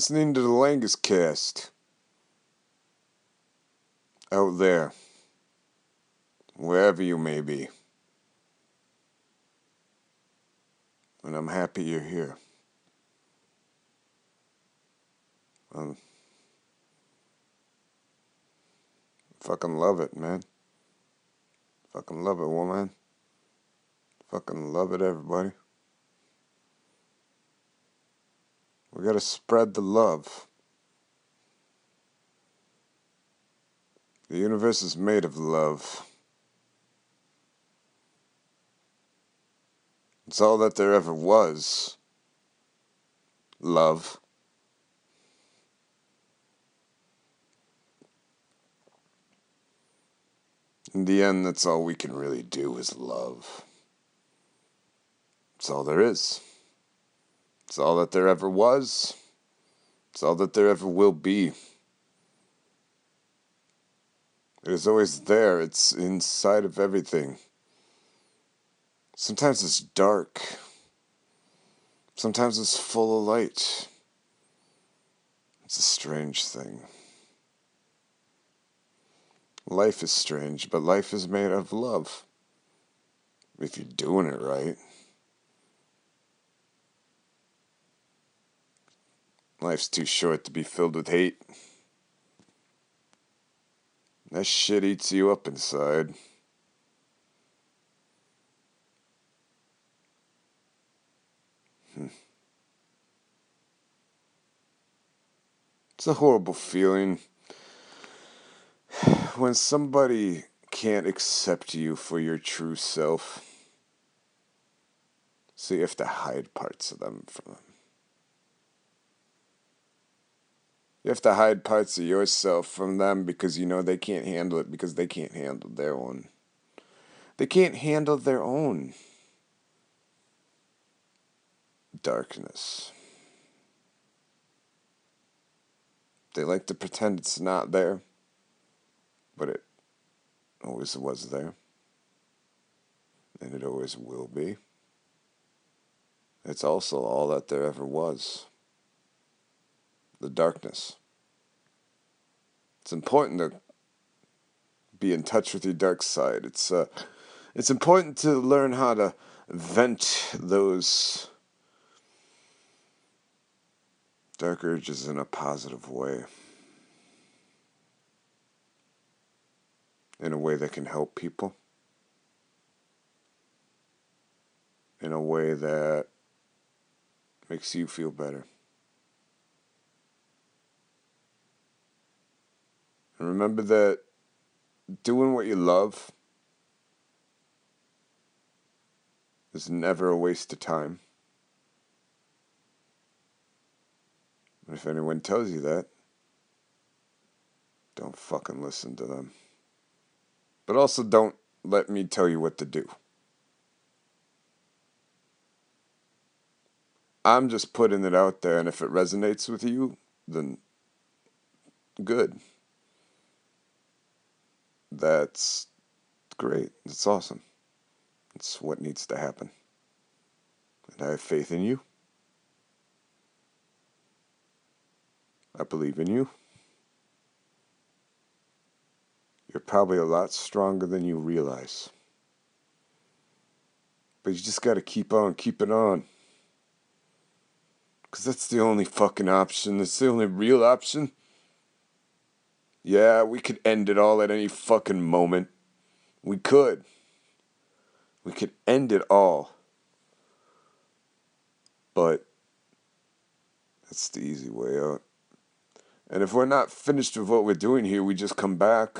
listening to the Langus cast. Out there. Wherever you may be. And I'm happy you're here. Um, fucking love it, man. Fucking love it, woman. Fucking love it, everybody. We gotta spread the love. The universe is made of love. It's all that there ever was. Love. In the end, that's all we can really do is love. It's all there is. It's all that there ever was. It's all that there ever will be. It is always there. It's inside of everything. Sometimes it's dark. Sometimes it's full of light. It's a strange thing. Life is strange, but life is made of love. If you're doing it right. Life's too short to be filled with hate. That shit eats you up inside. Hmm. It's a horrible feeling when somebody can't accept you for your true self. So you have to hide parts of them from them. You have to hide parts of yourself from them because you know they can't handle it because they can't handle their own. They can't handle their own darkness. They like to pretend it's not there, but it always was there. And it always will be. It's also all that there ever was the darkness. It's important to be in touch with your dark side. It's uh, it's important to learn how to vent those dark urges in a positive way. In a way that can help people. In a way that makes you feel better. And remember that doing what you love is never a waste of time. And if anyone tells you that, don't fucking listen to them. But also don't let me tell you what to do. I'm just putting it out there, and if it resonates with you, then good that's great. It's awesome. It's what needs to happen. And I have faith in you. I believe in you. You're probably a lot stronger than you realize. But you just got to keep on keeping on. Because that's the only fucking option. It's the only real option. Yeah, we could end it all at any fucking moment. We could. We could end it all. But that's the easy way out. And if we're not finished with what we're doing here, we just come back,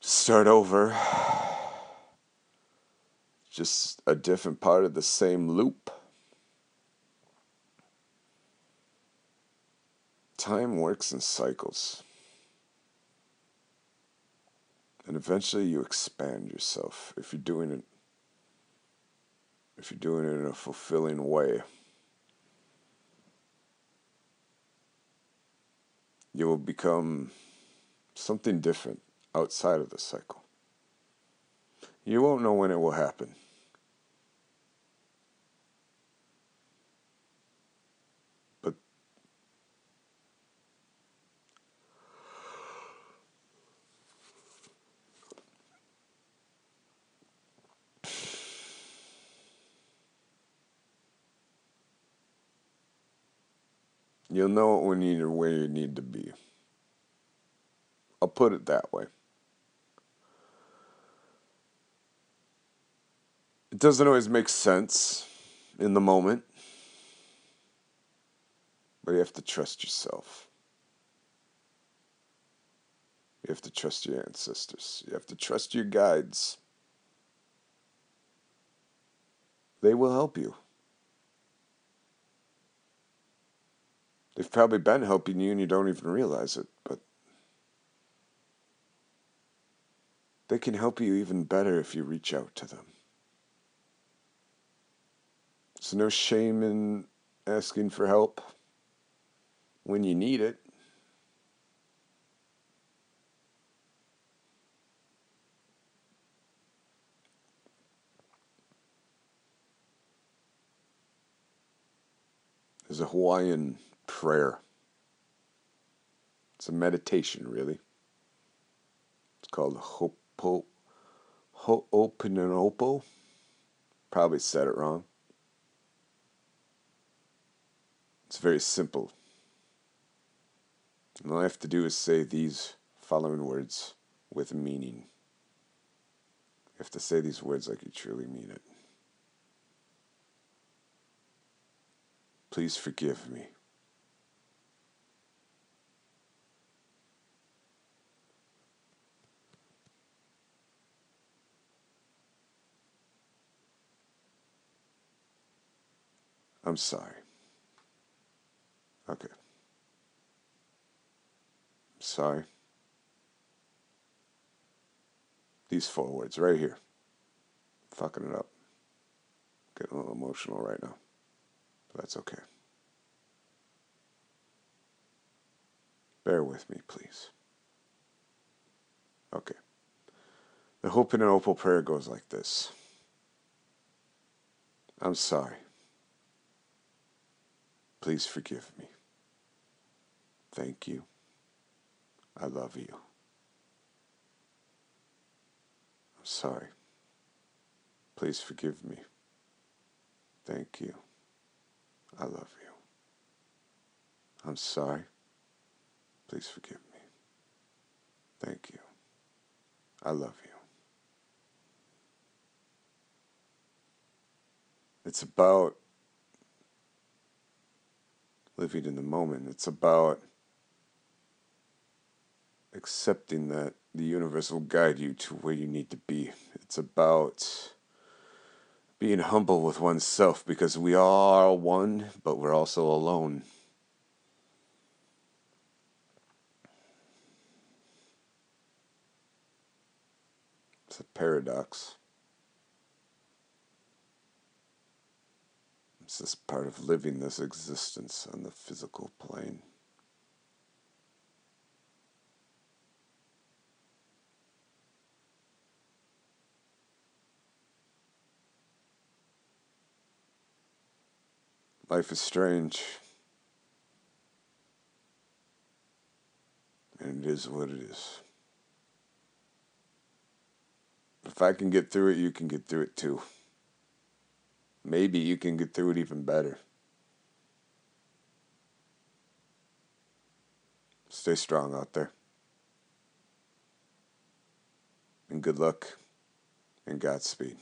start over. Just a different part of the same loop. Time works in cycles. And eventually you expand yourself if you're doing it if you're doing it in a fulfilling way. You will become something different outside of the cycle. You won't know when it will happen. You'll know it when you're where you need to be. I'll put it that way. It doesn't always make sense in the moment, but you have to trust yourself. You have to trust your ancestors. You have to trust your guides. They will help you. They've probably been helping you and you don't even realize it, but they can help you even better if you reach out to them. There's no shame in asking for help when you need it. There's a Hawaiian prayer. It's a meditation, really. It's called Hopo, Ho'oponopono. Probably said it wrong. It's very simple. And all I have to do is say these following words with meaning. You have to say these words like you truly mean it. Please forgive me. I'm sorry. Okay. Sorry. These four words right here. Fucking it up. Getting a little emotional right now. But that's okay. Bear with me, please. Okay. The Ho'oponopono prayer goes like this I'm sorry. Please forgive me. Thank you. I love you. I'm sorry. Please forgive me. Thank you. I love you. I'm sorry. Please forgive me. Thank you. I love you. It's about living in the moment. It's about accepting that the universe will guide you to where you need to be. It's about being humble with oneself because we are one, but we're also alone. It's a paradox. It's just part of living this existence on the physical plane. Life is strange. And it is what it is. If I can get through it, you can get through it too. Maybe you can get through it even better. Stay strong out there. And good luck and Godspeed.